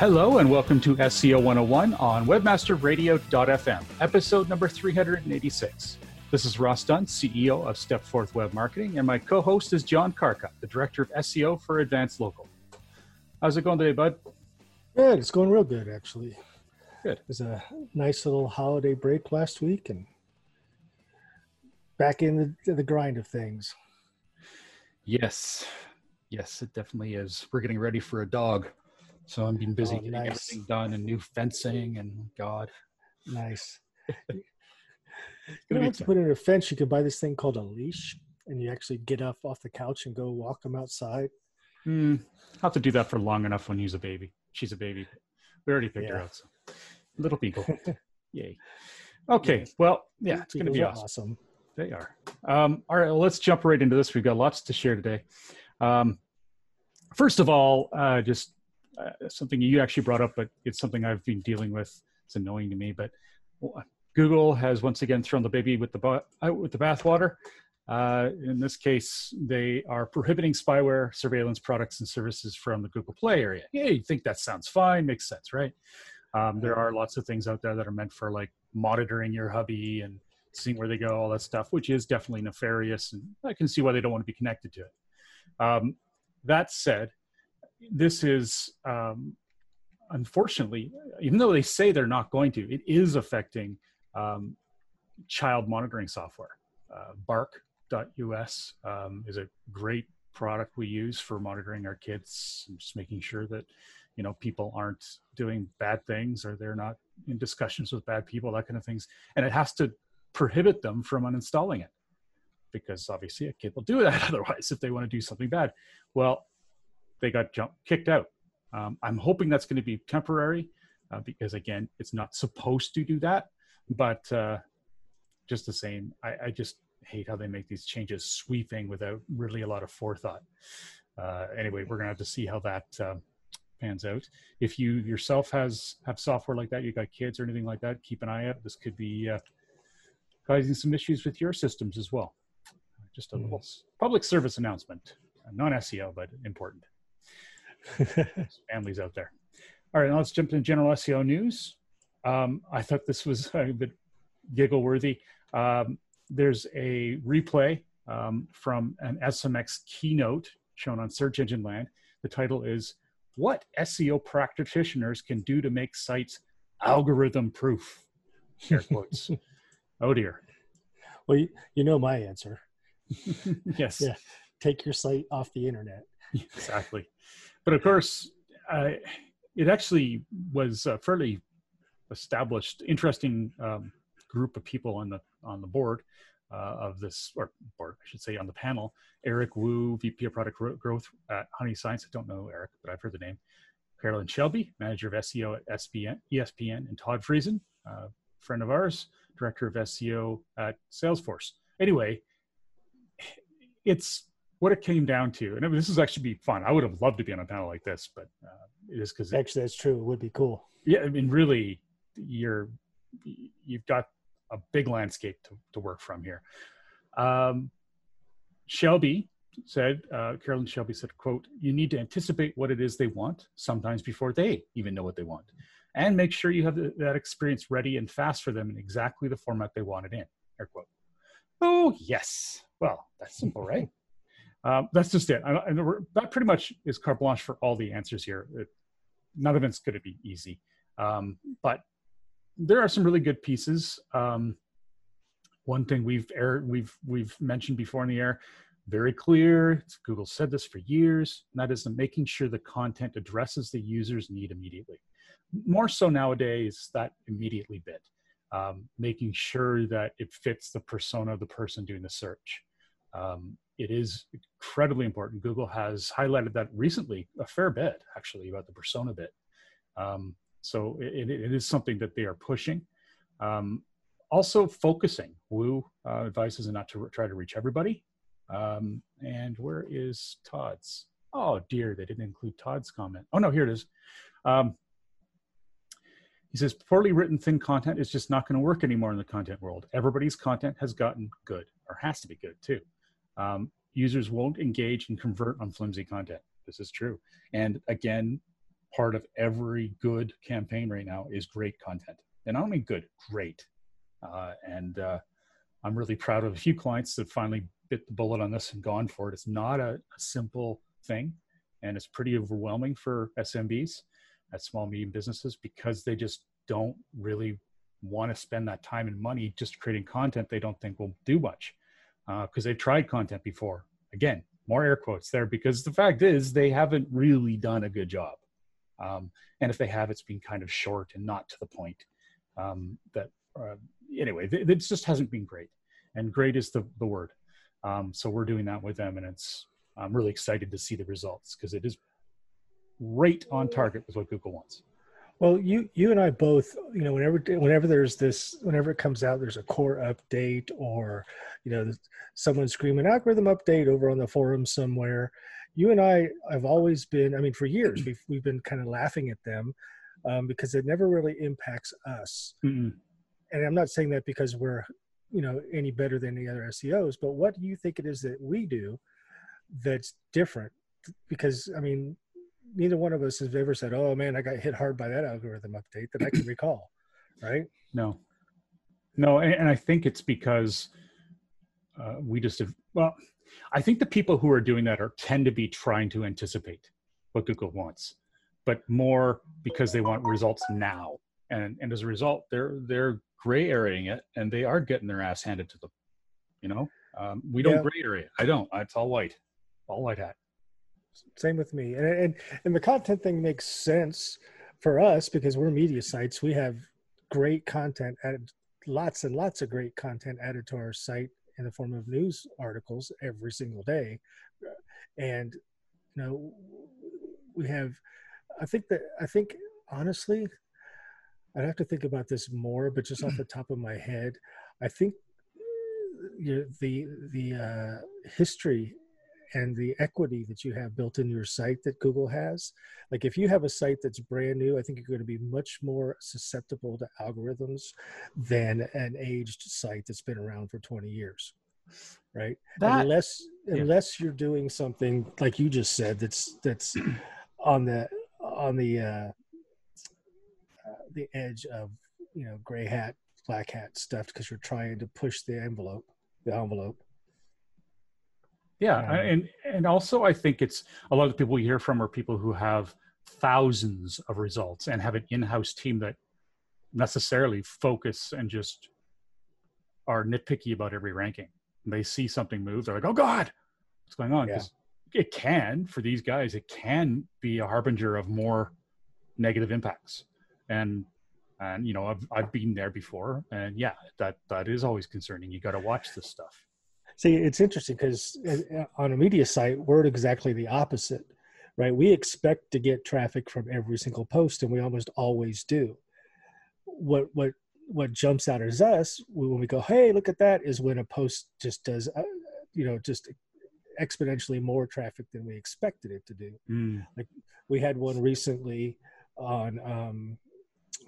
Hello and welcome to SEO 101 on webmasterradio.fm, episode number 386. This is Ross Dunn, CEO of Stepforth Web Marketing, and my co-host is John Carcutt, the Director of SEO for Advanced Local. How's it going today, bud? Good. It's going real good, actually. Good. It was a nice little holiday break last week and back in the, the grind of things. Yes. Yes, it definitely is. We're getting ready for a dog. So I'm being busy Oh, getting nice. everything done and new fencing and God. Nice. you don't have to put in a fence. You could buy this thing called a leash, and you actually get up off the couch and go walk them outside. Hmm. I'll have to do that for long enough when he's a baby. She's a baby. We already picked her Yeah. out. So. Little people. Yay. Okay. Well, yeah, it's going to be awesome. awesome. They are. Um, all right, well, let's jump right into this. We've got lots to share today. Um, first of all, uh, just uh, something you actually brought up, but it's something I've been dealing with. It's annoying to me, but Google has once again thrown the baby with the ba- out with the bathwater. Uh, in this case, they are prohibiting spyware surveillance products and services from the Google Play area. Yeah, you think that sounds fine, makes sense, right? Um, there are lots of things out there that are meant for like monitoring your hubby and seeing where they go, all that stuff, which is definitely nefarious. And I can see why they don't want to be connected to it. Um, that said, this is um, unfortunately, even though they say they're not going to, it is affecting um, child monitoring software. Uh, Bark.us um, is a great product we use for monitoring our kids just making sure that you know people aren't doing bad things or they're not in discussions with bad people that kind of things and it has to prohibit them from uninstalling it because obviously a kid will do that otherwise if they want to do something bad well they got jumped kicked out. Um, i'm hoping that's going to be temporary uh, because again it's not supposed to do that but uh, just the same I, I just hate how they make these changes sweeping without really a lot of forethought. Uh, anyway we're going to have to see how that um, pans out. If you yourself has have software like that you got kids or anything like that keep an eye out. This could be uh, causing some issues with your systems as well. Just a Hmm. little public service announcement. Uh, non-seo but important families out there all right now let's jump into general seo news um, i thought this was a bit giggle worthy um, there's a replay um, from an smx keynote shown on search engine land the title is what SEO practitioners can do to make sites algorithm proof. Air quotes. oh dear. well, you, you know my answer. yes, Yeah. Take your site off the internet. exactly. But of course, uh, it actually was a fairly established, interesting um, group of people on the on the board uh, of this, or board, I should say, on the panel. Eric Wu, VP of Product Growth at Honey Science. I don't know Eric, but I've heard the name. Carolyn Shelby, Manager of SEO at SBN, ESPN, and Todd Friesen, uh, friend of ours, Director of SEO at Salesforce. Anyway, it's what it came down to. And I mean, this is actually be fun. I would have loved to be on a panel like this, but uh, it is because Actually, that's true. It would be cool. yeah, I mean, really, you're you've got a big landscape to, to work from here. Um, Shelby said, uh, Carolyn Shelby said, quote, you need to anticipate what it is they want, sometimes before they even know what they want, and make sure you have the, that experience ready and fast for them in exactly the format they want it in, air quote. Oh, yes. Well, that's simple, right? Um, that's just it. And that pretty much is carte blanche for all the answers here. It, none of it's going to be easy. Um, but there are some really good pieces. Um, one thing we've we've we've mentioned before in the air, very clear. Google said this for years. And that is making sure the content addresses the user's need immediately. More so nowadays, that immediately bit, um, making sure that it fits the persona of the person doing the search. Um, it is incredibly important. Google has highlighted that recently a fair bit, actually, about the persona bit. Um, so it, it is something that they are pushing. Um, also focusing. Wu uh, advises not to try to reach everybody. Um, and where is Todd's? Oh dear, they didn't include Todd's comment. Oh no, here it is. Um, he says poorly written thin content is just not going to work anymore in the content world. Everybody's content has gotten good or has to be good too. Um, users won't engage and convert on flimsy content. This is true. And again, part of every good campaign right now is great content. And I don't mean good, great. Uh, and uh, I'm really proud of a few clients that finally bit the bullet on this and gone for it. It's not a, a simple thing, and it's pretty overwhelming for SMBs at small medium businesses because they just don't really want to spend that time and money just creating content they don't think will do much because uh, they've tried content before. Again, more air quotes there because the fact is they haven't really done a good job. Um, and if they have, it's been kind of short and not to the point. Um, that uh, anyway, it just hasn't been great. And great is the, the word. Um, so we're doing that with them, and it's I'm really excited to see the results because it is right on target with what Google wants. Well, you you and I both, you know, whenever whenever there's this, whenever it comes out, there's a core update or, you know, someone screaming algorithm update over on the forum somewhere. You and I have always been, I mean, for years we've we've been kind of laughing at them um, because it never really impacts us. Mm-mm. And I'm not saying that because we're, you know, any better than the other SEOs, but what do you think it is that we do that's different? Because I mean, neither one of us has ever said, "Oh man, I got hit hard by that algorithm update" that I can recall, right? No, no, and, and I think it's because uh, we just have. Well, I think the people who are doing that are tend to be trying to anticipate what Google wants, but more because they want results now, and and as a result, they're they're gray areaing it, and they are getting their ass handed to them. You know, um, we don't yeah. gray area. I don't. It's all white, all white hat same with me. And, and and the content thing makes sense for us because we're media sites. We have great content added lots and lots of great content added to our site in the form of news articles every single day. And you know we have i think that i think honestly i'd have to think about this more but just off the top of my head i think you know, the the uh, history and the equity that you have built in your site that Google has. Like if you have a site that's brand new, I think you're going to be much more susceptible to algorithms than an aged site that's been around for 20 years. Right? That, unless yeah. unless you're doing something like you just said that's that's on the on the uh, uh, the edge of you know gray hat black hat stuff because you're trying to push the envelope the envelope yeah, and and also I think it's a lot of the people we hear from are people who have thousands of results and have an in-house team that necessarily focus and just are nitpicky about every ranking. They see something move, they're like, "Oh God, what's going on?" Because yeah. it can for these guys, it can be a harbinger of more negative impacts. And and you know, I've I've been there before, and yeah, that that is always concerning. You got to watch this stuff. See, it's interesting because uh, on a media site, we're exactly the opposite, right? We expect to get traffic from every single post, and we almost always do. What what what jumps out as us when we go, hey, look at that, is when a post just does, uh, you know, just exponentially more traffic than we expected it to do. Mm. Like we had one recently on um,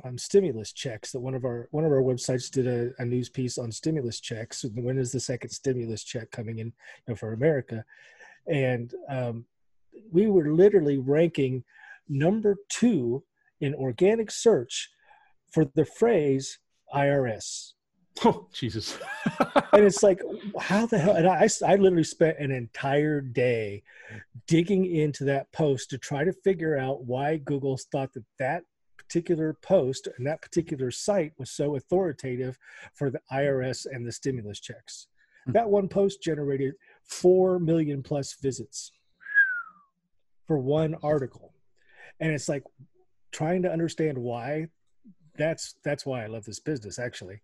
um, stimulus checks that one of our one of our websites did a, a news piece on stimulus checks. When is the second stimulus check coming in you know, for America? And um, we were literally ranking number two in organic search for the phrase IRS. Oh, Jesus. and it's like, how the hell? And I, I literally spent an entire day digging into that post to try to figure out why Google thought that that particular post and that particular site was so authoritative for the IRS and the stimulus checks. Mm-hmm. That one post generated 4 million plus visits for one article. And it's like trying to understand why that's that's why I love this business actually.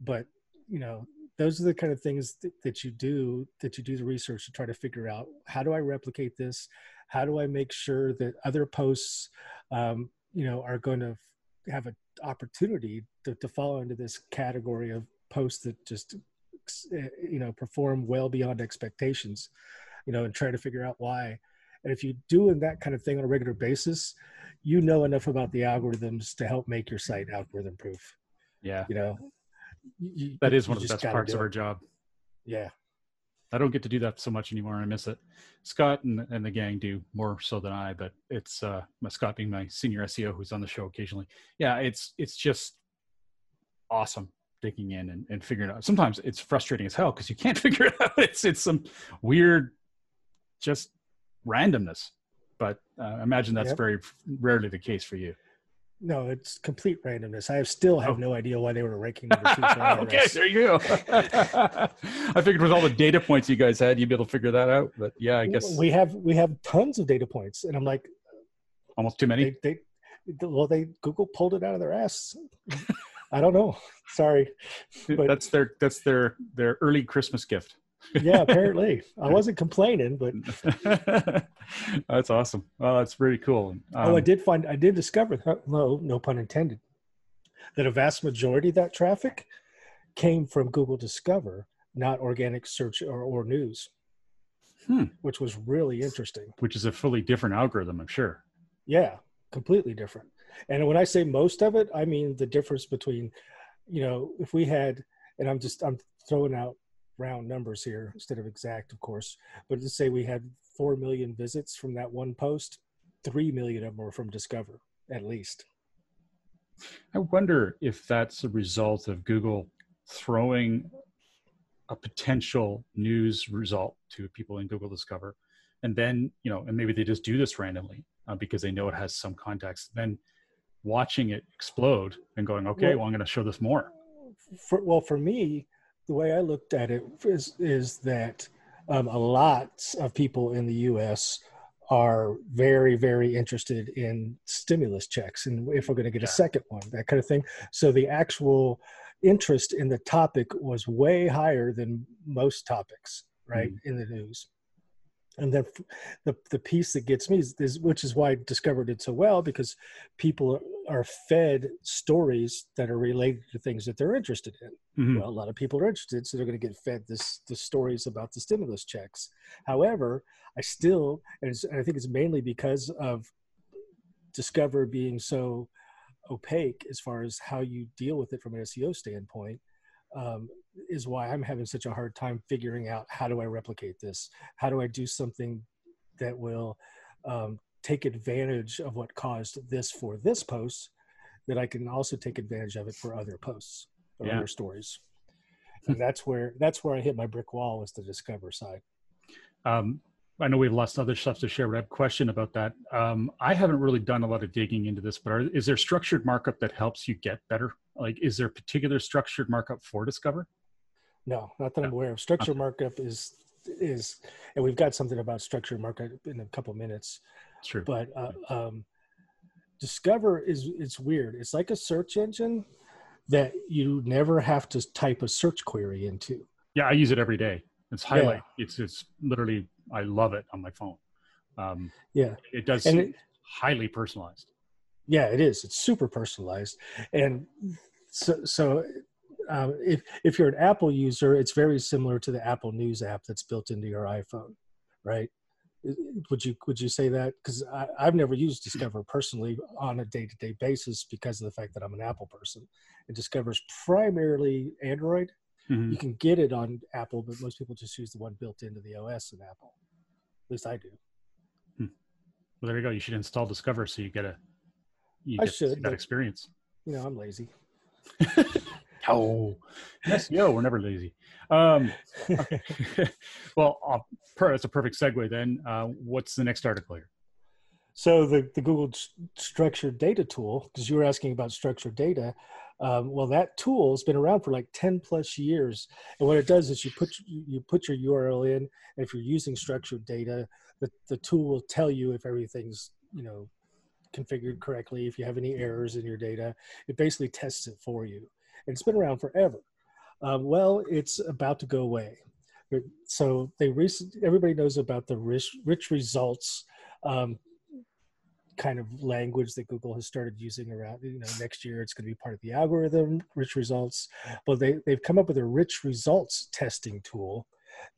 But you know, those are the kind of things that, that you do that you do the research to try to figure out how do I replicate this? How do I make sure that other posts, um, you know, are going to have an opportunity to, to fall into this category of posts that just, eh, you know, perform well beyond expectations, you know, and try to figure out why. And if you're doing that kind of thing on a regular basis, you know enough about the algorithms to help make your site algorithm proof. Yeah. You know, you, that is one of the best parts of our job. Yeah. I don't get to do that so much anymore. I miss it. Scott and, and the gang do more so than I, but it's uh, Scott being my senior SEO who's on the show occasionally. Yeah, it's it's just awesome digging in and, and figuring out. Sometimes it's frustrating as hell because you can't figure it out. It's it's some weird, just randomness. But uh, imagine that's yep. very rarely the case for you. No, it's complete randomness. I still have oh. no idea why they were ranking number two. okay, there you go. I figured with all the data points you guys had, you'd be able to figure that out. But yeah, I guess we have we have tons of data points, and I'm like, almost too many. They, they well, they Google pulled it out of their ass. I don't know. Sorry, but that's their that's their their early Christmas gift yeah, apparently. I wasn't complaining, but that's awesome. Well, that's really cool. Um, oh, I um, did find I did discover no, no pun intended, that a vast majority of that traffic came from Google Discover, not organic search or, or news. Hmm. Which was really interesting. Which is a fully different algorithm, I'm sure. Yeah, completely different. And when I say most of it, I mean the difference between, you know, if we had, and I'm just I'm throwing out round numbers here instead of exact, of course. But let's say we had 4 million visits from that one post, 3 million of them were from Discover, at least. I wonder if that's a result of Google throwing a potential news result to people in Google Discover. And then, you know, and maybe they just do this randomly uh, because they know it has some context. Then watching it explode and going, okay, well, well I'm going to show this more. For, well, for me, the way I looked at it is is that um, a lot of people in the U.S. are very very interested in stimulus checks and if we're going to get a second one, that kind of thing. So the actual interest in the topic was way higher than most topics, right, mm. in the news and then the the piece that gets me is, is, which is why I discovered it so well because people are fed stories that are related to things that they're interested in. Mm-hmm. Well, a lot of people are interested, so they're going to get fed this the stories about the stimulus checks. However, I still, and, and I think it's mainly because of Discover being so opaque as far as how you deal with it from an SEO standpoint um, is why I'm having such a hard time figuring out how do I replicate this? How do I do something that will um, take advantage of what caused this for this post that I can also take advantage of it for other posts or yeah. other stories. and that's where that's where I hit my brick wall was the discover side. Um, I know we have lots of other stuff to share, but I have a question about that. Um, I haven't really done a lot of digging into this, but are, is there structured markup that helps you get better? Like, is there particular structured markup for Discover? No, not that I'm aware of. Structured markup is is, and we've got something about structured markup in a couple minutes. True, but uh, um, Discover is it's weird. It's like a search engine that you never have to type a search query into. Yeah, I use it every day. It's highlight. Yeah. It's it's literally I love it on my phone. Um, yeah, it does and it, highly personalized. Yeah, it is. It's super personalized, and so so um, if if you're an Apple user, it's very similar to the Apple News app that's built into your iPhone, right? would you would you say that? Because I've never used Discover personally on a day to day basis because of the fact that I'm an Apple person. And Discover's primarily Android. Mm-hmm. You can get it on Apple, but most people just use the one built into the OS in Apple. At least I do. Hmm. Well, there you go. You should install Discover so you get a you I should that experience. You know, I'm lazy. oh, yes, yo, we're never lazy. Um, well, uh, that's a perfect segue. Then, uh, what's the next article here? So the the Google structured data tool, because you were asking about structured data. Um, well, that tool has been around for like 10 plus years. And what it does is you put you put your URL in, and if you're using structured data, the, the tool will tell you if everything's you know configured correctly, if you have any errors in your data, it basically tests it for you. It's been around forever. Um, well, it's about to go away. So they recent, everybody knows about the rich, rich results um, kind of language that Google has started using around, you know, next year it's going to be part of the algorithm, rich results. But they, they've come up with a rich results testing tool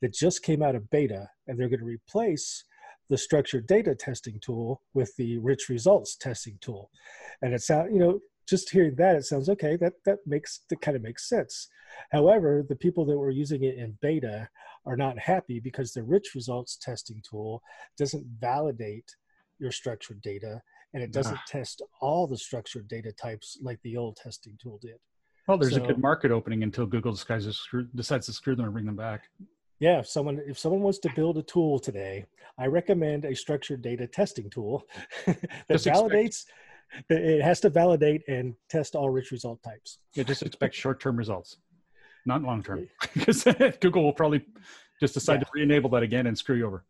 that just came out of beta, and they're going to replace the structured data testing tool with the rich results testing tool. And it's out, you know, just hearing that, it sounds okay. That that makes that kind of makes sense. However, the people that were using it in beta are not happy because the rich results testing tool doesn't validate your structured data and it doesn't ah. test all the structured data types like the old testing tool did. Well, there's so, a good market opening until Google decides to, screw, decides to screw them and bring them back. Yeah, if someone if someone wants to build a tool today, I recommend a structured data testing tool that just validates. Expect, it has to validate and test all rich result types. Yeah, just expect short-term results, not long-term, because Google will probably just decide yeah. to re-enable that again and screw you over.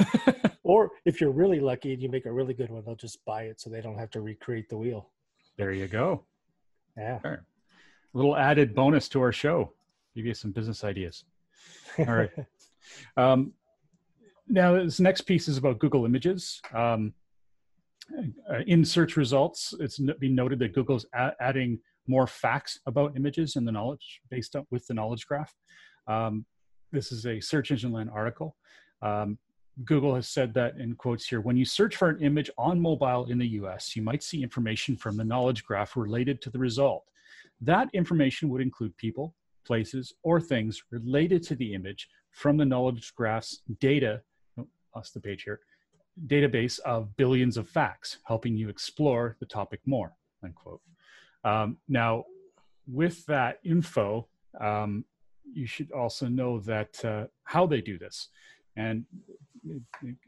or if you're really lucky and you make a really good one, they'll just buy it so they don't have to recreate the wheel. There you go. Yeah. A little added bonus to our show. Give you some business ideas. All right. um, now, this next piece is about Google Images. Um, in search results, it's been noted that Google's adding more facts about images in the knowledge based on with the knowledge graph. Um, this is a Search Engine Land article. Um, Google has said that in quotes here when you search for an image on mobile in the US, you might see information from the knowledge graph related to the result. That information would include people, places, or things related to the image from the knowledge graph's data, oh, lost the page here, database of billions of facts, helping you explore the topic more, unquote. Um, now, with that info, um, you should also know that uh, how they do this. And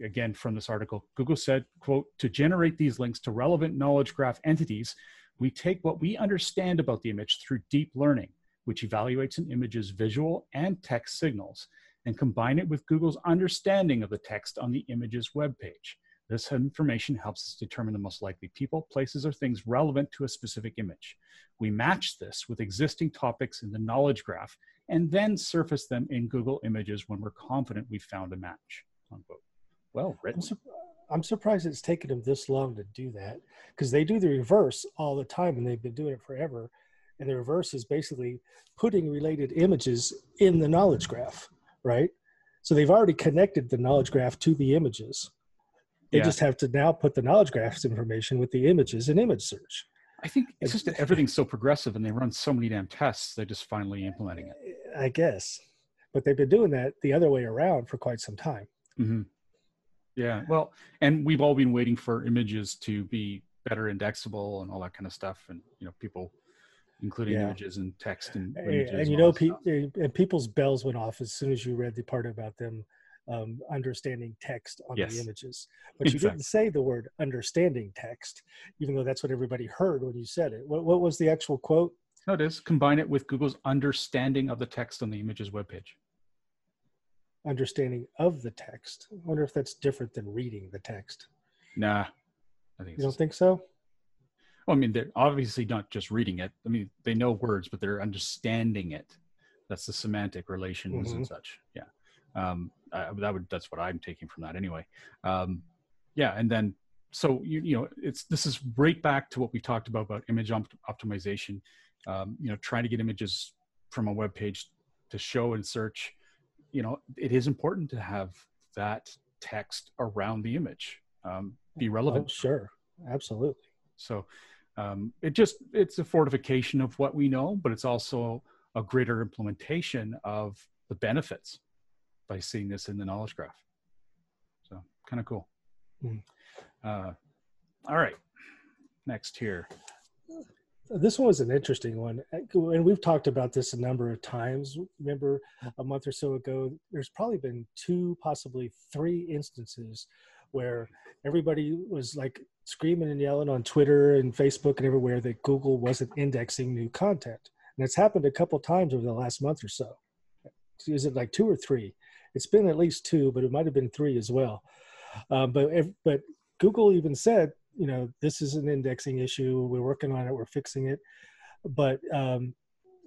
again, from this article, Google said, quote, to generate these links to relevant knowledge graph entities, we take what we understand about the image through deep learning which evaluates an image's visual and text signals, and combine it with Google's understanding of the text on the image's web page. This information helps us determine the most likely people, places, or things relevant to a specific image. We match this with existing topics in the knowledge graph and then surface them in Google Images when we're confident we've found a match. Unquote. Well written. I'm, su- I'm surprised it's taken them this long to do that because they do the reverse all the time and they've been doing it forever and the reverse is basically putting related images in the knowledge graph right? So they've already connected the knowledge graph to the images. They yeah. just have to now put the knowledge graph's information with the images in image search. I think it's just that everything's so progressive and they run so many damn tests they're just finally implementing it. I guess. But they've been doing that the other way around for quite some time. Mm-hmm. yeah well and we've all been waiting for images to be better indexable and all that kind of stuff and you know people including yeah. images and text and and, and you know pe- and people's bells went off as soon as you read the part about them um, understanding text on yes. the images. But you exactly. didn't say the word understanding text even though that's what everybody heard when you said it. What, what was the actual quote? No it is. Combine it with google's understanding of the text on the images webpage. Understanding of the text. I wonder if that's different than reading the text. Nah i think you don't think so well, I mean, they're obviously not just reading it. I mean, they know words, but they're understanding it. That's the semantic relations mm-hmm. and such. Yeah. Um, I, that would, that's what I'm taking from that anyway. Um, yeah. And then, so, you, you know, it's, this is right back to what we talked about, about image op- optimization, um, you know, trying to get images from a web page to show and search, you know, it is important to have that text around the image um, be relevant. Oh, sure, absolutely. So um, it just it's a fortification of what we know, but it's also a greater implementation of the benefits by seeing this in the knowledge graph. So kind of cool. Mm. Uh, all right, next here. This one was an interesting one, and we've talked about this a number of times. Remember, a month or so ago, there's probably been two, possibly three instances where everybody was like screaming and yelling on Twitter and Facebook and everywhere that Google wasn't indexing new content. And it's happened a couple times over the last month or so. Is it like two or three? It's been at least two, but it might have been three as well. Um, but but Google even said, you know, this is an indexing issue. We're working on it. We're fixing it. But um,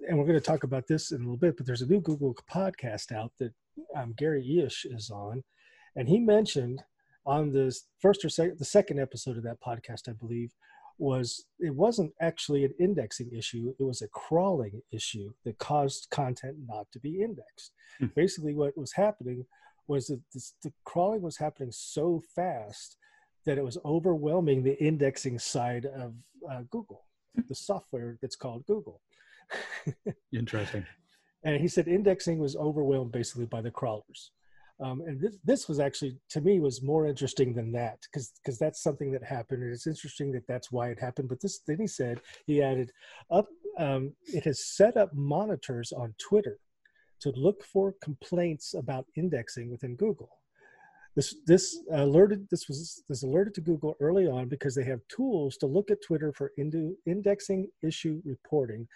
and we're going to talk about this in a little bit. But there's a new Google podcast out that um, Gary Illyes is on, and he mentioned on the first or second, the second episode of that podcast, I believe, was it wasn't actually an indexing issue; it was a crawling issue that caused content not to be indexed. Hmm. Basically, what was happening was that this, the crawling was happening so fast that it was overwhelming the indexing side of uh, Google, the software that's called Google. Interesting. And he said indexing was overwhelmed basically by the crawlers. Um, and this, this was actually to me was more interesting than that because because that's something that happened and it's interesting that that's why it happened but this then he said he added up um, it has set up monitors on twitter to look for complaints about indexing within google. This this alerted this was this alerted to google early on because they have tools to look at twitter for indu, indexing issue reporting.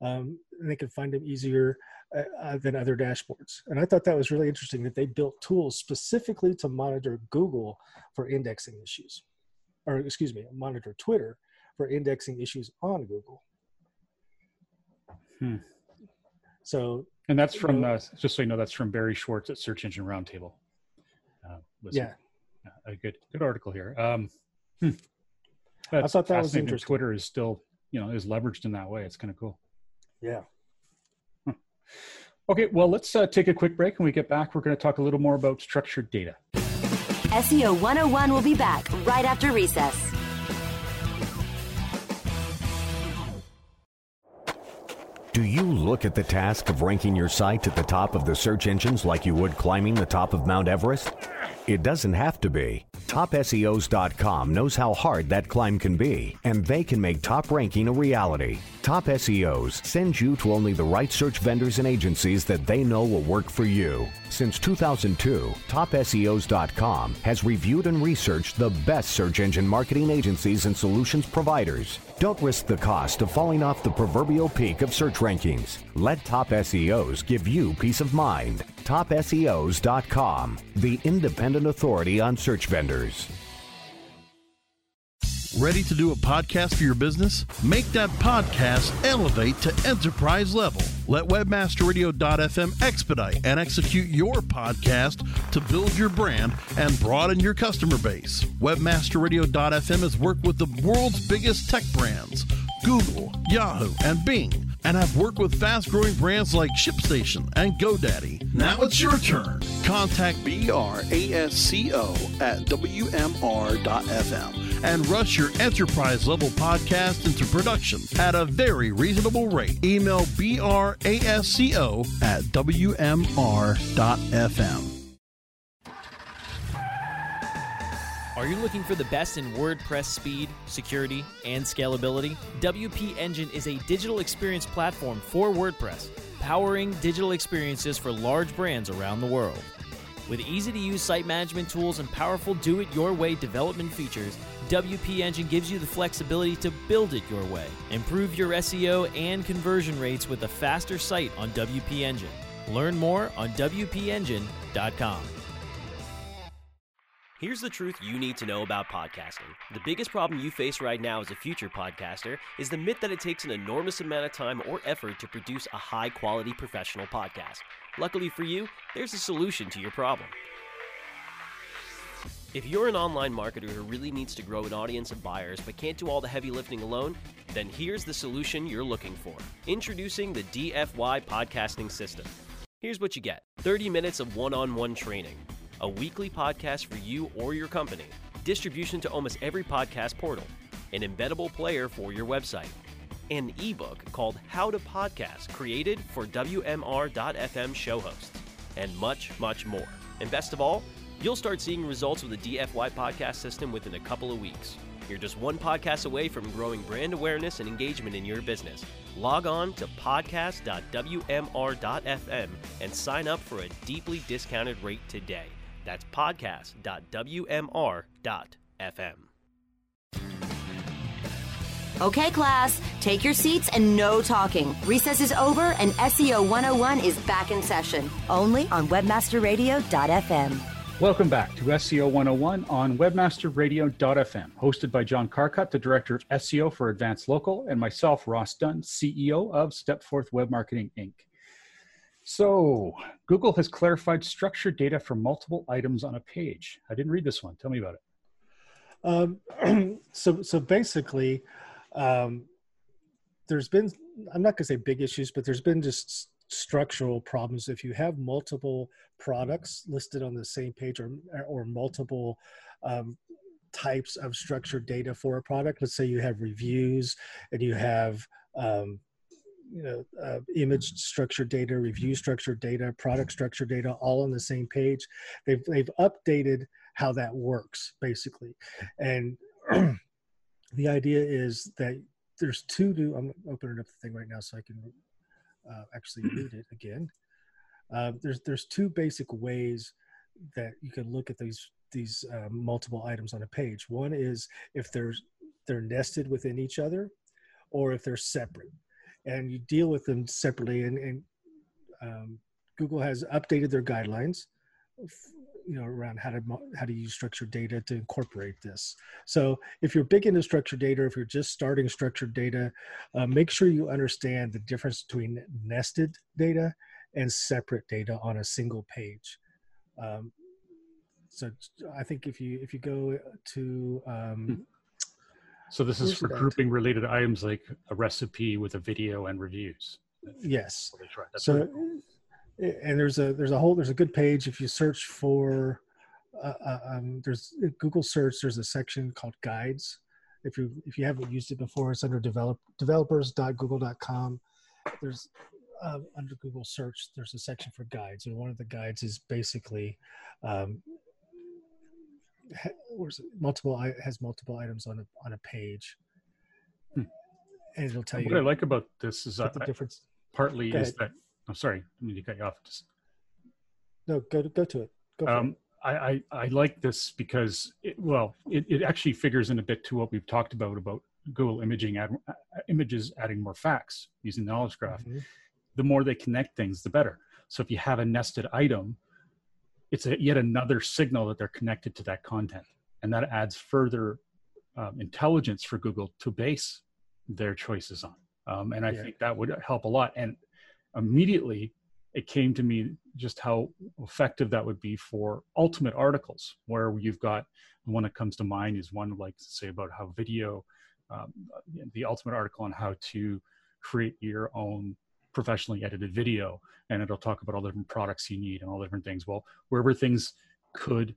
Um, and they can find them easier uh, than other dashboards. And I thought that was really interesting that they built tools specifically to monitor Google for indexing issues, or excuse me, monitor Twitter for indexing issues on Google. Hmm. So, and that's from uh, just so you know, that's from Barry Schwartz at Search Engine Roundtable. Uh, yeah, a good good article here. Um, hmm. I thought that was interesting. Twitter is still, you know, is leveraged in that way. It's kind of cool. Yeah. Okay, well, let's uh, take a quick break. When we get back, we're going to talk a little more about structured data. SEO 101 will be back right after recess. Do you look at the task of ranking your site at the top of the search engines like you would climbing the top of Mount Everest? It doesn't have to be. TopSEOs.com knows how hard that climb can be, and they can make top ranking a reality. Top SEOs sends you to only the right search vendors and agencies that they know will work for you. Since 2002, TopSEOs.com has reviewed and researched the best search engine marketing agencies and solutions providers. Don't risk the cost of falling off the proverbial peak of search rankings. Let Top SEOs give you peace of mind. TopSEOs.com, the independent authority on search vendors. Ready to do a podcast for your business? Make that podcast elevate to enterprise level. Let webmasterradio.fm expedite and execute your podcast to build your brand and broaden your customer base. Webmasterradio.fm has worked with the world's biggest tech brands, Google, Yahoo, and Bing, and have worked with fast growing brands like ShipStation and GoDaddy. Now it's your turn. Contact BRASCO at WMR.fm and rush your enterprise level podcast into production at a very reasonable rate. Email brasco at wmr.fm. Are you looking for the best in WordPress speed, security, and scalability? WP Engine is a digital experience platform for WordPress, powering digital experiences for large brands around the world. With easy to use site management tools and powerful do it your way development features, WP Engine gives you the flexibility to build it your way. Improve your SEO and conversion rates with a faster site on WP Engine. Learn more on WPEngine.com. Here's the truth you need to know about podcasting. The biggest problem you face right now as a future podcaster is the myth that it takes an enormous amount of time or effort to produce a high quality professional podcast. Luckily for you, there's a solution to your problem. If you're an online marketer who really needs to grow an audience of buyers but can't do all the heavy lifting alone, then here's the solution you're looking for. Introducing the DFY podcasting system. Here's what you get 30 minutes of one on one training, a weekly podcast for you or your company, distribution to almost every podcast portal, an embeddable player for your website, an ebook called How to Podcast created for WMR.FM show hosts, and much, much more. And best of all, you'll start seeing results with the DFY podcast system within a couple of weeks. You're just one podcast away from growing brand awareness and engagement in your business. Log on to podcast.wmr.fm and sign up for a deeply discounted rate today. That's podcast.wmr.fm. Okay, class, take your seats and no talking. Recess is over and SEO 101 is back in session, only on webmasterradio.fm. Welcome back to SEO 101 on webmasterradio.fm, hosted by John Carcutt, the Director of SEO for Advanced Local, and myself, Ross Dunn, CEO of Stepforth Web Marketing Inc. So, Google has clarified structured data for multiple items on a page. I didn't read this one. Tell me about it. Um, so, so basically, um, there's been, I'm not going to say big issues, but there's been just structural problems. If you have multiple products listed on the same page or or multiple um, types of structured data for a product let's say you have reviews and you have um, you know uh, image structured data review structured data product structured data all on the same page they've they've updated how that works basically. And the idea is that there's two new i'm opening up the thing right now so i can uh, actually read it again. Uh, there's there's two basic ways that you can look at these these uh, multiple items on a page. One is if they're they're nested within each other, or if they're separate, and you deal with them separately. And, and um, Google has updated their guidelines you know around how to how to use structured data to incorporate this. So if you're big into structured data if you're just starting structured data uh, make sure you understand the difference between nested data and separate data on a single page. Um, so i think if you if you go to um, hmm. so this is for grouping related items like a recipe with a video and reviews. Yes. So and there's a there's a whole there's a good page. If you search for uh, uh um, there's Google search there's a section called guides. If you if you haven't used it before it's under develop developers.google.com there's uh, under Google search there's a section for guides and one of the guides is basically um, multiple has multiple items on a on a page. Hmm. and it'll tell what you what I like about this is that the difference partly is that I'm sorry, I mean to cut you off. Just no, go to, go to it. Go um, it. I, I, I like this because it, well, it, it actually figures in a bit to what we've talked about about Google imaging add, uh, images adding more facts using the knowledge graph. Mm-hmm. The more they connect things, the better. So if you have a nested item, it's a, yet another signal that they're connected to that content, and that adds further um, intelligence for Google to base their choices on. Um, and I yeah. think that would help a lot. And immediately it came to me just how effective that would be for ultimate articles where you've got the one that comes to mind is one like say about how video um, the ultimate article on how to create your own professionally edited video and it'll talk about all the different products you need and all the different things. Well wherever things could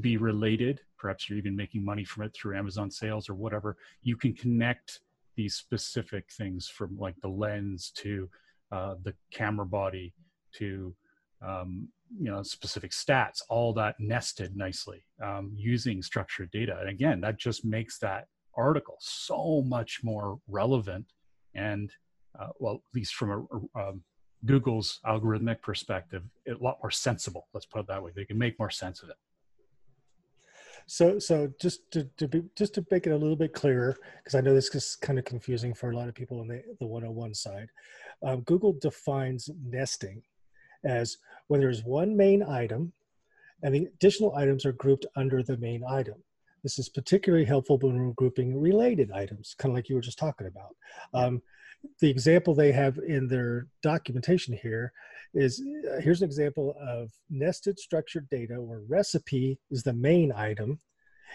be related perhaps you're even making money from it through amazon sales or whatever you can connect these specific things from like the lens to uh, the camera body to um, you know specific stats all that nested nicely um, using structured data. And again that just makes that article so much more relevant and uh, well at least from a, a, um, google's algorithmic perspective a lot more sensible let's put it that way. They can make more sense of it so so just to, to be just to make it a little bit clearer because i know this is kind of confusing for a lot of people on the, the 101 side um, Google defines nesting as when there's one main item and the additional items are grouped under the main item. This is particularly helpful when we're grouping related items, kind of like you were just talking about. Um, the example they have in their documentation here is uh, here's an example of nested structured data where recipe is the main item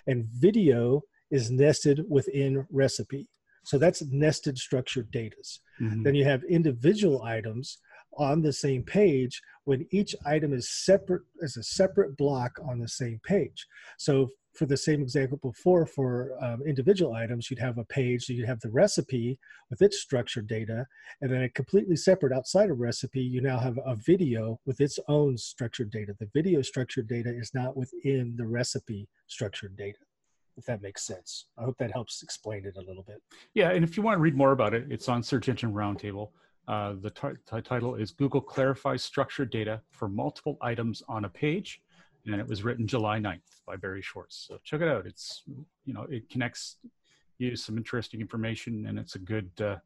and video is nested within recipe. So that's nested structured data. Mm-hmm. Then you have individual items on the same page when each item is separate as a separate block on the same page. So for the same example before for um, individual items, you'd have a page, you'd have the recipe with its structured data, and then a completely separate outside of recipe, you now have a video with its own structured data. The video structured data is not within the recipe structured data, if that makes sense. I hope that helps explain it a little bit. Yeah, and if you want to read more about it, it's on Search Engine Roundtable. Uh, the title is Google Clarifies Structured Data for Multiple Items on a Page and it was written July 9th by Barry Schwartz. So check it out. It's, you know, it connects you some interesting information and it's a good, uh,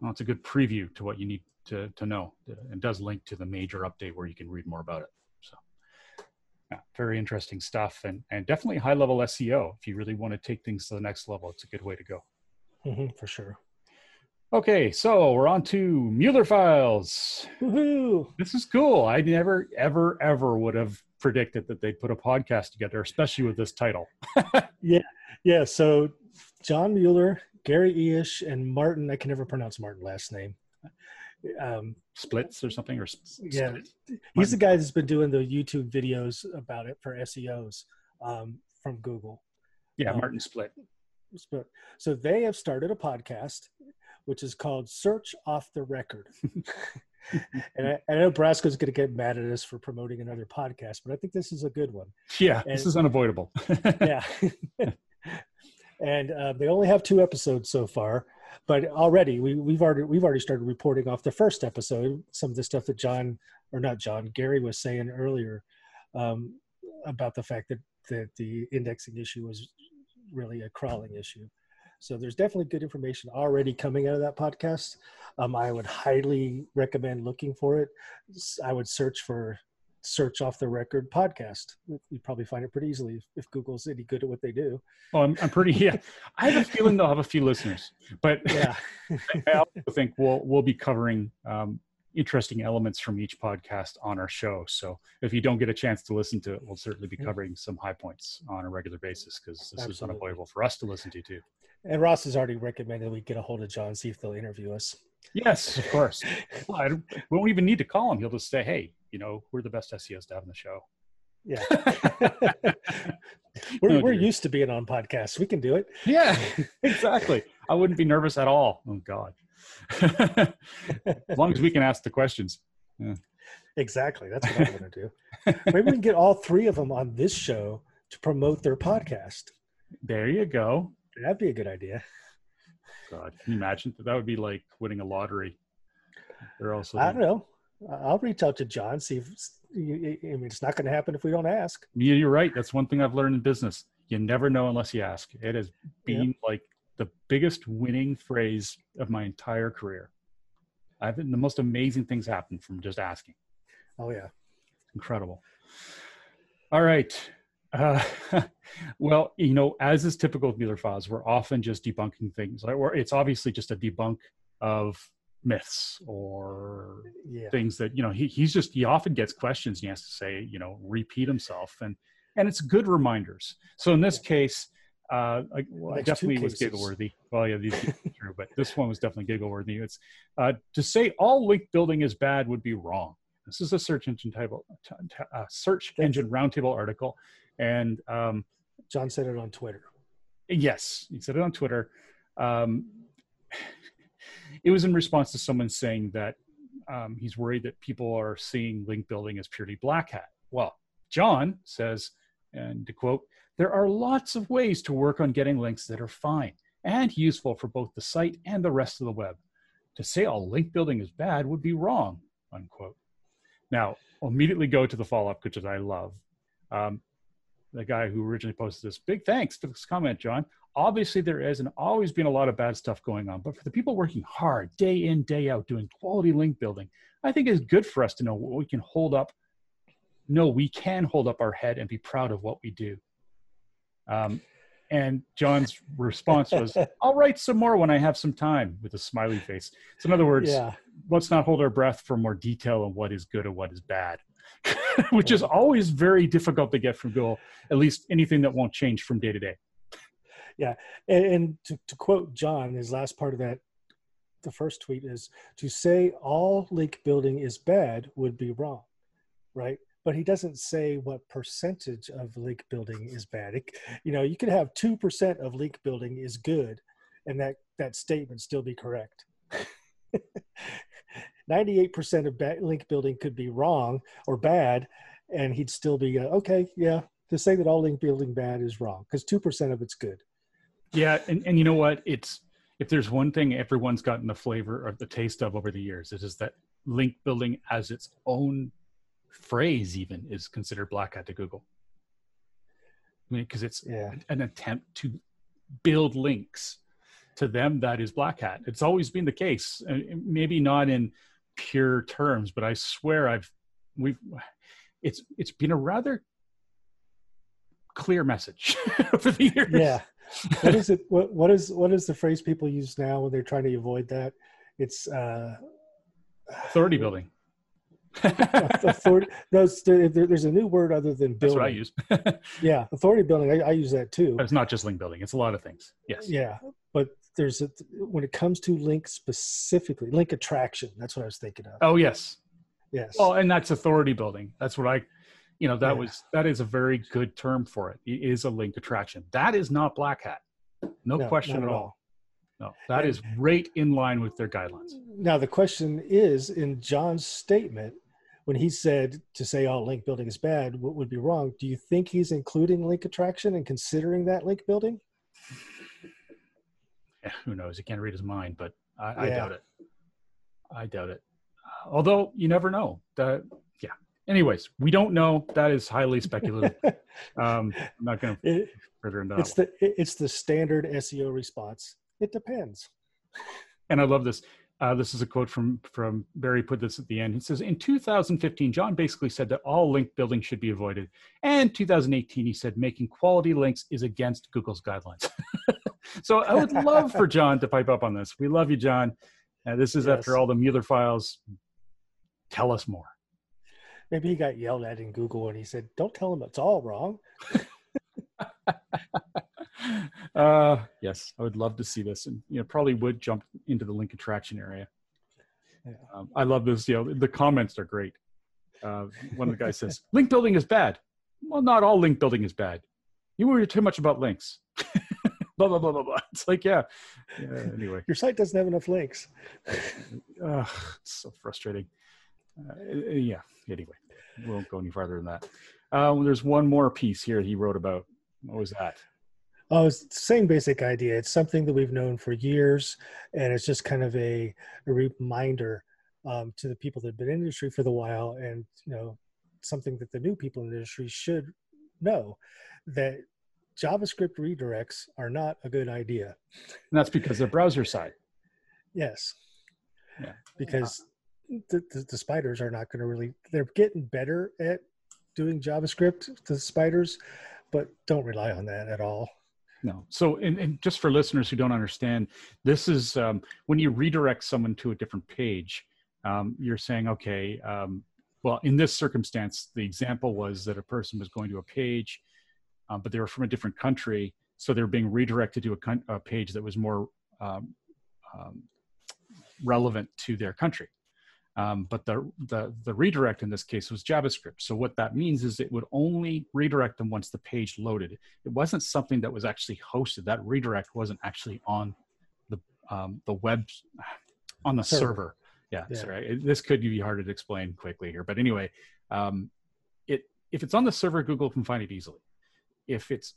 well, it's a good preview to what you need to, to know. and does link to the major update where you can read more about it. So yeah, very interesting stuff and, and definitely high level SEO. If you really want to take things to the next level, it's a good way to go. Mm-hmm, for sure. Okay, so we're on to Mueller files. Woohoo! This is cool. I never, ever, ever would have predicted that they'd put a podcast together, especially with this title. yeah, yeah. So John Mueller, Gary Illyes, and Martin. I can never pronounce Martin last name. Um, Splits or something, or yeah, he's the guy that's been doing the YouTube videos about it for SEOs um, from Google. Yeah, um, Martin Splitt. Splitt. So they have started a podcast which is called Search Off the Record. and I, I, know Brasco's going to get mad at us for promoting another podcast, but I think this is a good one. Yeah, and, this is unavoidable. yeah. and uh, they only have two episodes so far, but already we, we've already we've already started reporting off the first episode. Some of the stuff that John or not John Gary was saying earlier um, about the fact that that the indexing issue was really a crawling issue. So there's definitely good information already coming out of that podcast. Um, I would highly recommend looking for it. I would search for search off the record podcast. You'd probably find it pretty easily if Google's any good at what they do. Oh, I'm, I'm pretty, yeah. I have a feeling they'll have a few listeners, but yeah, I also think we'll, we'll be covering um, interesting elements from each podcast on our show. So if you don't get a chance to listen to it, we'll certainly be covering some high points on a regular basis because this Absolutely. is unavoidable for us to listen to too. And Ross has already recommended we get a hold of John, see if they'll interview us. Yes, of course. well, I we won't even need to call him. He'll just say, "Hey, you know, we're the best SEOs to have on the show." Yeah, we're we're used to being on podcasts. We can do it. Yeah, exactly. I wouldn't be nervous at all. Oh God, as long as we can ask the questions. Yeah. Exactly. That's what I'm going to do. Maybe we can get all three of them on this show to promote their podcast. There you go. That'd be a good idea. God, can you imagine? That would be like winning a lottery. They're also. I don't know. I'll reach out to John. See if I mean it's not going to happen if we don't ask. Yeah, you're right. That's one thing I've learned in business. You never know unless you ask. It has been like the biggest winning phrase of my entire career. I've been the most amazing things happen from just asking. Oh yeah, incredible. All right, uh, well, you know, as is typical with Mueller files, we're often just debunking things. Like, or it's obviously just a debunk of myths or yeah. things that you know he, he's just he often gets questions and he has to say you know repeat himself and and it's good reminders so in this case uh I, well, definitely was giggle worthy well yeah these are true but this one was definitely giggle worthy it's uh to say all link building is bad would be wrong this is a search engine table uh, search engine roundtable article and um, John said it on Twitter. Yes, he said it on Twitter. Um, it was in response to someone saying that um, he's worried that people are seeing link building as purely black hat. Well, John says, and to quote, there are lots of ways to work on getting links that are fine and useful for both the site and the rest of the web. To say all link building is bad would be wrong, unquote. Now, I'll immediately go to the follow up, which is I love. Um, the guy who originally posted this. Big thanks for this comment, John. Obviously, there is and always been a lot of bad stuff going on, but for the people working hard day in, day out, doing quality link building, I think it's good for us to know what we can hold up. No, we can hold up our head and be proud of what we do. Um, and John's response was, I'll write some more when I have some time with a smiley face. So, in other words, yeah. let's not hold our breath for more detail on what is good and what is bad. which is always very difficult to get from Google, at least anything that won't change from day to day. Yeah. And, and to, to, quote John, his last part of that the first tweet is to say all link building is bad would be wrong, right? But he doesn't say what percentage of link building is bad. It, you know, you could have two percent of link building is good, and that that statement still be correct. 98% of link building could be wrong or bad, and he'd still be uh, okay. Yeah, to say that all link building bad is wrong because two percent of it's good. Yeah, and, and you know what? It's if there's one thing everyone's gotten the flavor or the taste of over the years, it is that link building as its own phrase even is considered black hat to Google. I mean, because it's yeah. an attempt to build links to them that is black hat. It's always been the case. Maybe not in pure terms, but I swear I've we've it's it's been a rather clear message for the years. Yeah. what is it? What what is what is the phrase people use now when they're trying to avoid that? It's uh, authority building. authority, no, there, there's a new word other than building. That's what I use. yeah, authority building. I, I, use that too. It's not just link building; it's a lot of things. Yes. Yeah, but there's a when it comes to link specifically, link attraction. That's what I was thinking of. Oh yes, yes. Well, and that's authority building. That's what I you know that yeah. was that is a very good term for it. It is a link attraction. That is not black hat, no, no question at all. all. No, that and, is right in line with their guidelines. Now the question is in John's statement when he said to say all oh, link building is bad, what would be wrong? Do you think he's including link attraction and considering that link building? Yeah, who knows? You can't read his mind, but I, yeah. I doubt it. I doubt it. Although you never know. That anyways, we don't know. That is highly speculative. um, I'm not going to further into that. It's the it's the standard SEO response. It depends. And I love this. Uh, this is a quote from from Barry. Put this at the end. He says, "In 2015, John basically said that all link building should be avoided, and 2018, he said making quality links is against Google's guidelines." so I would love for John to pipe up on this. We love you, John. Uh, this is yes. after all the Mueller files. Tell us more maybe he got yelled at in Google and he said, "Don't tell him it's all wrong." uh, yes, I would love to see this, and you know, probably would jump into the link attraction area. Yeah. Um, I love this. You know, the comments are great. Uh, one of the guys says, "Link building is bad." Well, not all link building is bad. You worry too much about links. blah blah blah blah blah. It's like, yeah. yeah anyway, your site doesn't have enough links. uh, it's so frustrating. Uh, yeah anyway, we won't go any farther than that. Um, there's one more piece here he wrote about. What was that? Oh, it's the same basic idea. It's something that we've known for years, and it's just kind of a, a reminder um, to the people that have been in the industry for the while, and you know, something that the new people in the industry should know that JavaScript redirects are not a good idea. And that's because they're browser side. Yes. Yeah. Because the, the, the spiders are not going to really they're getting better at doing javascript the spiders but don't rely on that at all no. So and, and just for listeners who don't understand this is um, when you redirect someone to a different page um, you're saying okay um, well in this circumstance the example was that a person was going to a page um, but they were from a different country so they're being redirected to a, a page that was more um, um, relevant to their country um, but the, the, the redirect in this case was JavaScript. So what that means is it would only redirect them once the page loaded. It wasn't something that was actually hosted. That redirect wasn't actually on the um, the web on the server. server. Yeah, yeah. sorry. This could be hard to explain quickly here, but anyway, um, it if it's on the server, Google can find it easily. If it's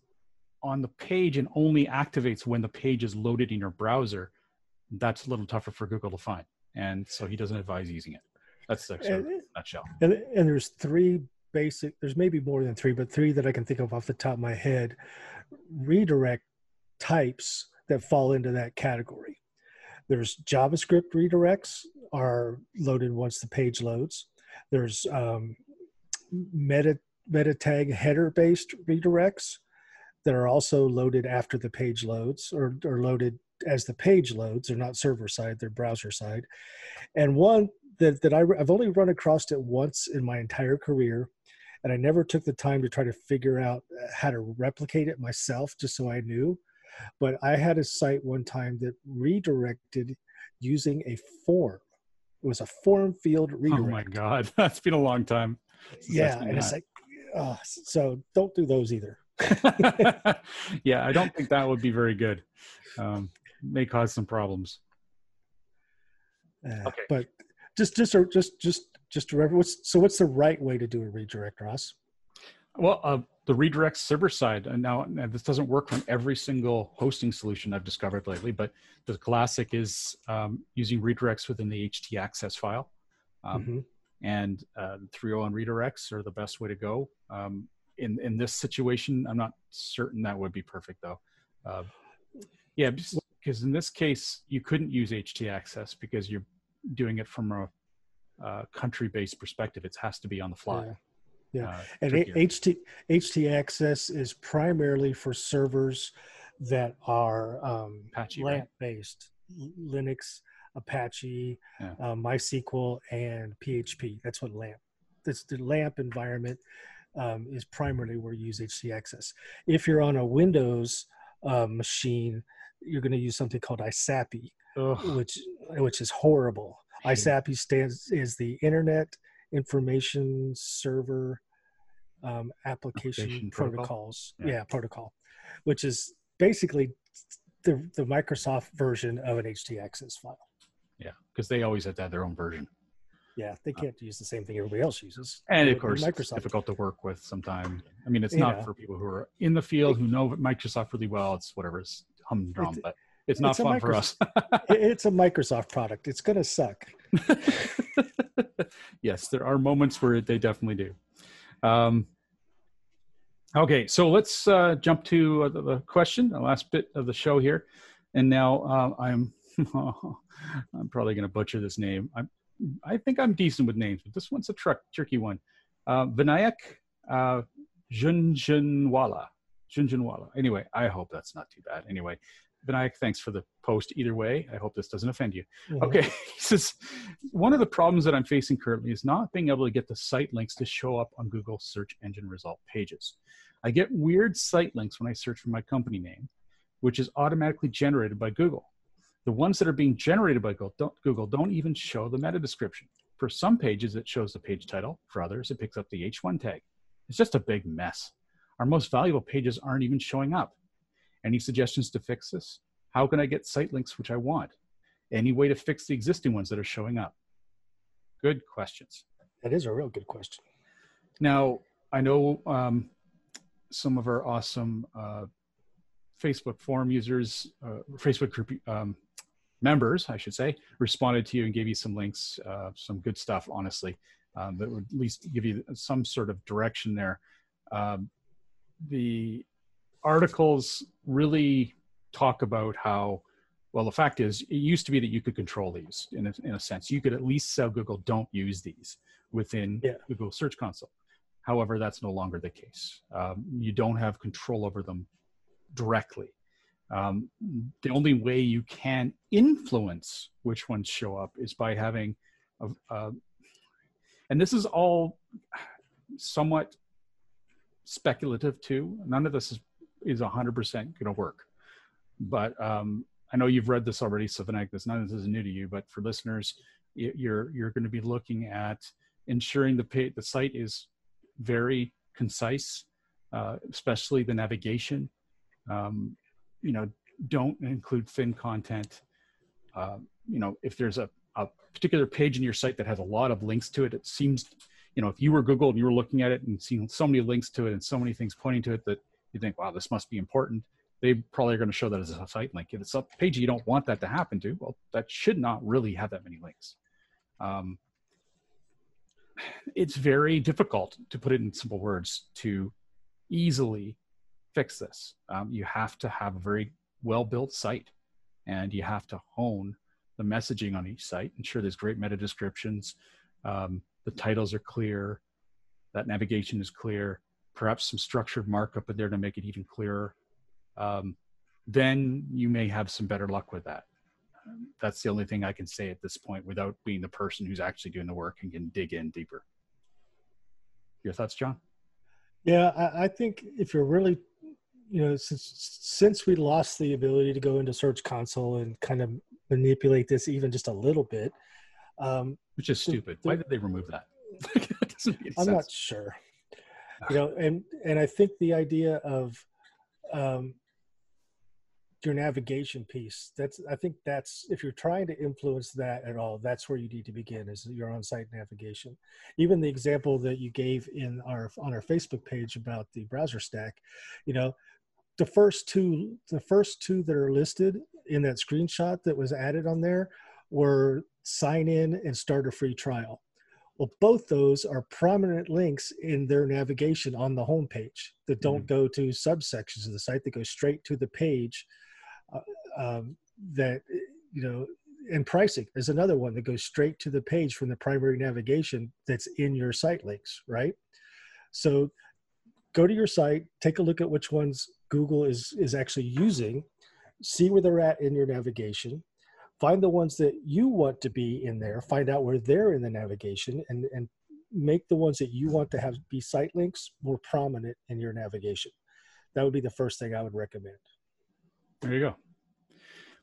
on the page and only activates when the page is loaded in your browser, that's a little tougher for Google to find and so he doesn't advise using it. That's the of nutshell. And, and there's three basic. There's maybe more than three, but three that I can think of off the top of my head. Redirect types that fall into that category. There's JavaScript redirects are loaded once the page loads. There's um, meta meta tag header based redirects that are also loaded after the page loads or, or loaded as the page loads. They're not server side, they're browser side. And one that, that I, I've only run across it once in my entire career, and I never took the time to try to figure out uh, how to replicate it myself just so I knew. But I had a site one time that redirected using a form. It was a form field redirect. Oh my God, that's been a long time. Yeah, and it's like, oh, so don't do those either. yeah, I don't think that would be very good. Um, may cause some problems. Uh, okay. But just, just, just, just, just remember what's so. What's the right way to do a redirect, Ross? Well, uh, the redirect server side, and now this doesn't work from every single hosting solution I've discovered lately, but the classic is um, using redirects within the htaccess file. Um, mm-hmm. And uh, 301 redirects are the best way to go. Um, in in this situation, I'm not certain that would be perfect though. Uh, yeah, because in this case, you couldn't use htaccess because you're doing it from a, a country-based perspective. It has to be on the fly. Yeah. Yeah, uh, and HT htaccess is primarily for servers that are um, Apache, LAMP based, Linux, Apache, yeah. uh, MySQL, and PHP. That's what LAMP. That's the LAMP environment um, is primarily where you use htaccess. If you're on a Windows uh, machine, you're going to use something called ISAPI, Ugh. which which is horrible. ISAPI stands is the Internet Information Server um, application, application, protocols. Protocol? Yeah. yeah. protocol, which is basically the the Microsoft version of an htaccess file. Yeah, because they always have to have their own version. Yeah, they uh, can't uh, use the same thing everybody else uses. And of course, Microsoft. it's difficult to work with sometimes. I mean, it's not for people who are in the field who know Microsoft really well. It's whatever, it's humdrum, it's, but it's not it's fun for us. it's a Microsoft product. It's going to suck. yes, there are moments where they definitely do. Um, okay, so let's uh, jump to uh, the question, the last bit of the show here. And now uh, I'm I'm probably going to butcher this name. I'm, I think I'm decent with names, but this one's a truck, tricky one. Uh, Vinayak uh, Jhunjhunwala. Anyway, I hope that's not too bad. Anyway, Vinayak, thanks for the post either way. I hope this doesn't offend you. Mm-hmm. Okay, he says one of the problems that I'm facing currently is not being able to get the site links to show up on Google search engine result pages. I get weird site links when I search for my company name, which is automatically generated by Google. The ones that are being generated by Google don't, Google don't even show the meta description. For some pages, it shows the page title. For others, it picks up the H1 tag. It's just a big mess. Our most valuable pages aren't even showing up. Any suggestions to fix this? How can I get site links which I want? Any way to fix the existing ones that are showing up? Good questions. That is a real good question. Now, I know um, some of our awesome uh, Facebook forum users, uh, Facebook group um, members, I should say, responded to you and gave you some links, uh, some good stuff, honestly, um, that would at least give you some sort of direction there. Um, the articles really talk about how well the fact is it used to be that you could control these in a, in a sense. You could at least tell google don't use these within yeah. google search console. However that's no longer the case. Um, you don't have control over them directly. Um, the only way you can influence which ones show up is by having a, a and this is all somewhat speculative too none of this is is 100% going to work. But um, I know you've read this already, so this none of this is new to you. But for listeners, you're you're going to be looking at ensuring the pay, the site is very concise, uh, especially the navigation. Um, you know, don't include thin content. Uh, you know, if there's a, a particular page in your site that has a lot of links to it, it seems, you know, if you were Google and you were looking at it and seeing so many links to it and so many things pointing to it that you think, wow, this must be important. They probably are going to show that as a site link. If it's a page you don't want that to happen to, well, that should not really have that many links. Um, it's very difficult to put it in simple words to easily fix this. Um, you have to have a very well built site and you have to hone the messaging on each site, ensure there's great meta descriptions, um, the titles are clear, that navigation is clear, perhaps some structured markup in there to make it even clearer, um, then you may have some better luck with that. That's the only thing I can say at this point without being the person who's actually doing the work and can dig in deeper. Your thoughts, John? Yeah, I, I think if you're really, you know, since since we lost the ability to go into Search Console and kind of manipulate this even just a little bit. Um, Which is stupid. The, Why did they remove that? I'm sense. not sure. You know, and and I think the idea of um, your navigation piece that's i think that's if you're trying to influence that at all that's where you need to begin is your on-site navigation even the example that you gave in our on our facebook page about the BrowserStack you know the first two the first two that are listed in that screenshot that was added on there were sign in and start a free trial. Well, both those are prominent links in their navigation on the homepage that don't mm-hmm. go to subsections of the site, that go straight to the page uh, um, that you know and pricing is another one that goes straight to the page from the primary navigation that's in your site links right? So go to your site take a look at which ones google is is actually using see where they're at in your navigation find the ones that you want to be in there find out where they're in the navigation and and make the ones that you want to have be site links more prominent in your navigation that would be the first thing i would recommend there you go.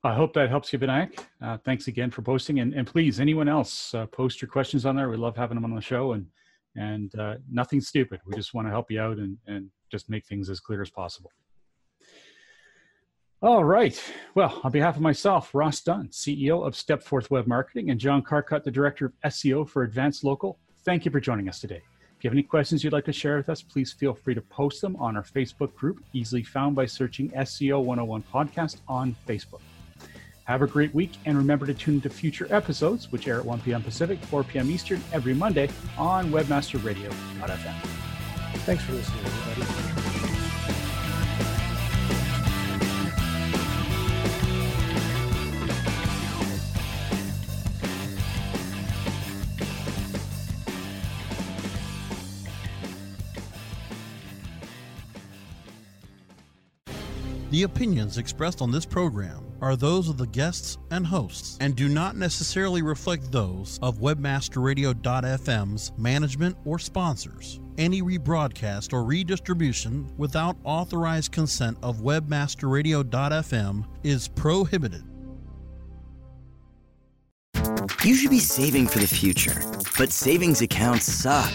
I hope that helps you, Vinayak. Uh, thanks again for posting, and, and please, anyone else, uh, post your questions on there. We love having them on the show, and and uh, nothing stupid. We just want to help you out and and just make things as clear as possible. All right. Well, on behalf of myself, Ross Dunn, CEO of Stepforth Web Marketing, and John Carcutt, the Director of SEO for Advanced Local, thank you for joining us today. If you have any questions you'd like to share with us, please feel free to post them on our Facebook group, easily found by searching SEO 101 Podcast on Facebook. Have a great week and remember to tune into future episodes, which air at 1 p.m. Pacific, 4 p.m. Eastern every Monday on webmasterradio.fm. Thanks for listening, everybody. The opinions expressed on this program are those of the guests and hosts and do not necessarily reflect those of webmasterradio.fm's management or sponsors. Any rebroadcast or redistribution without authorized consent of webmasterradio.fm is prohibited. You should be saving for the future, but savings accounts suck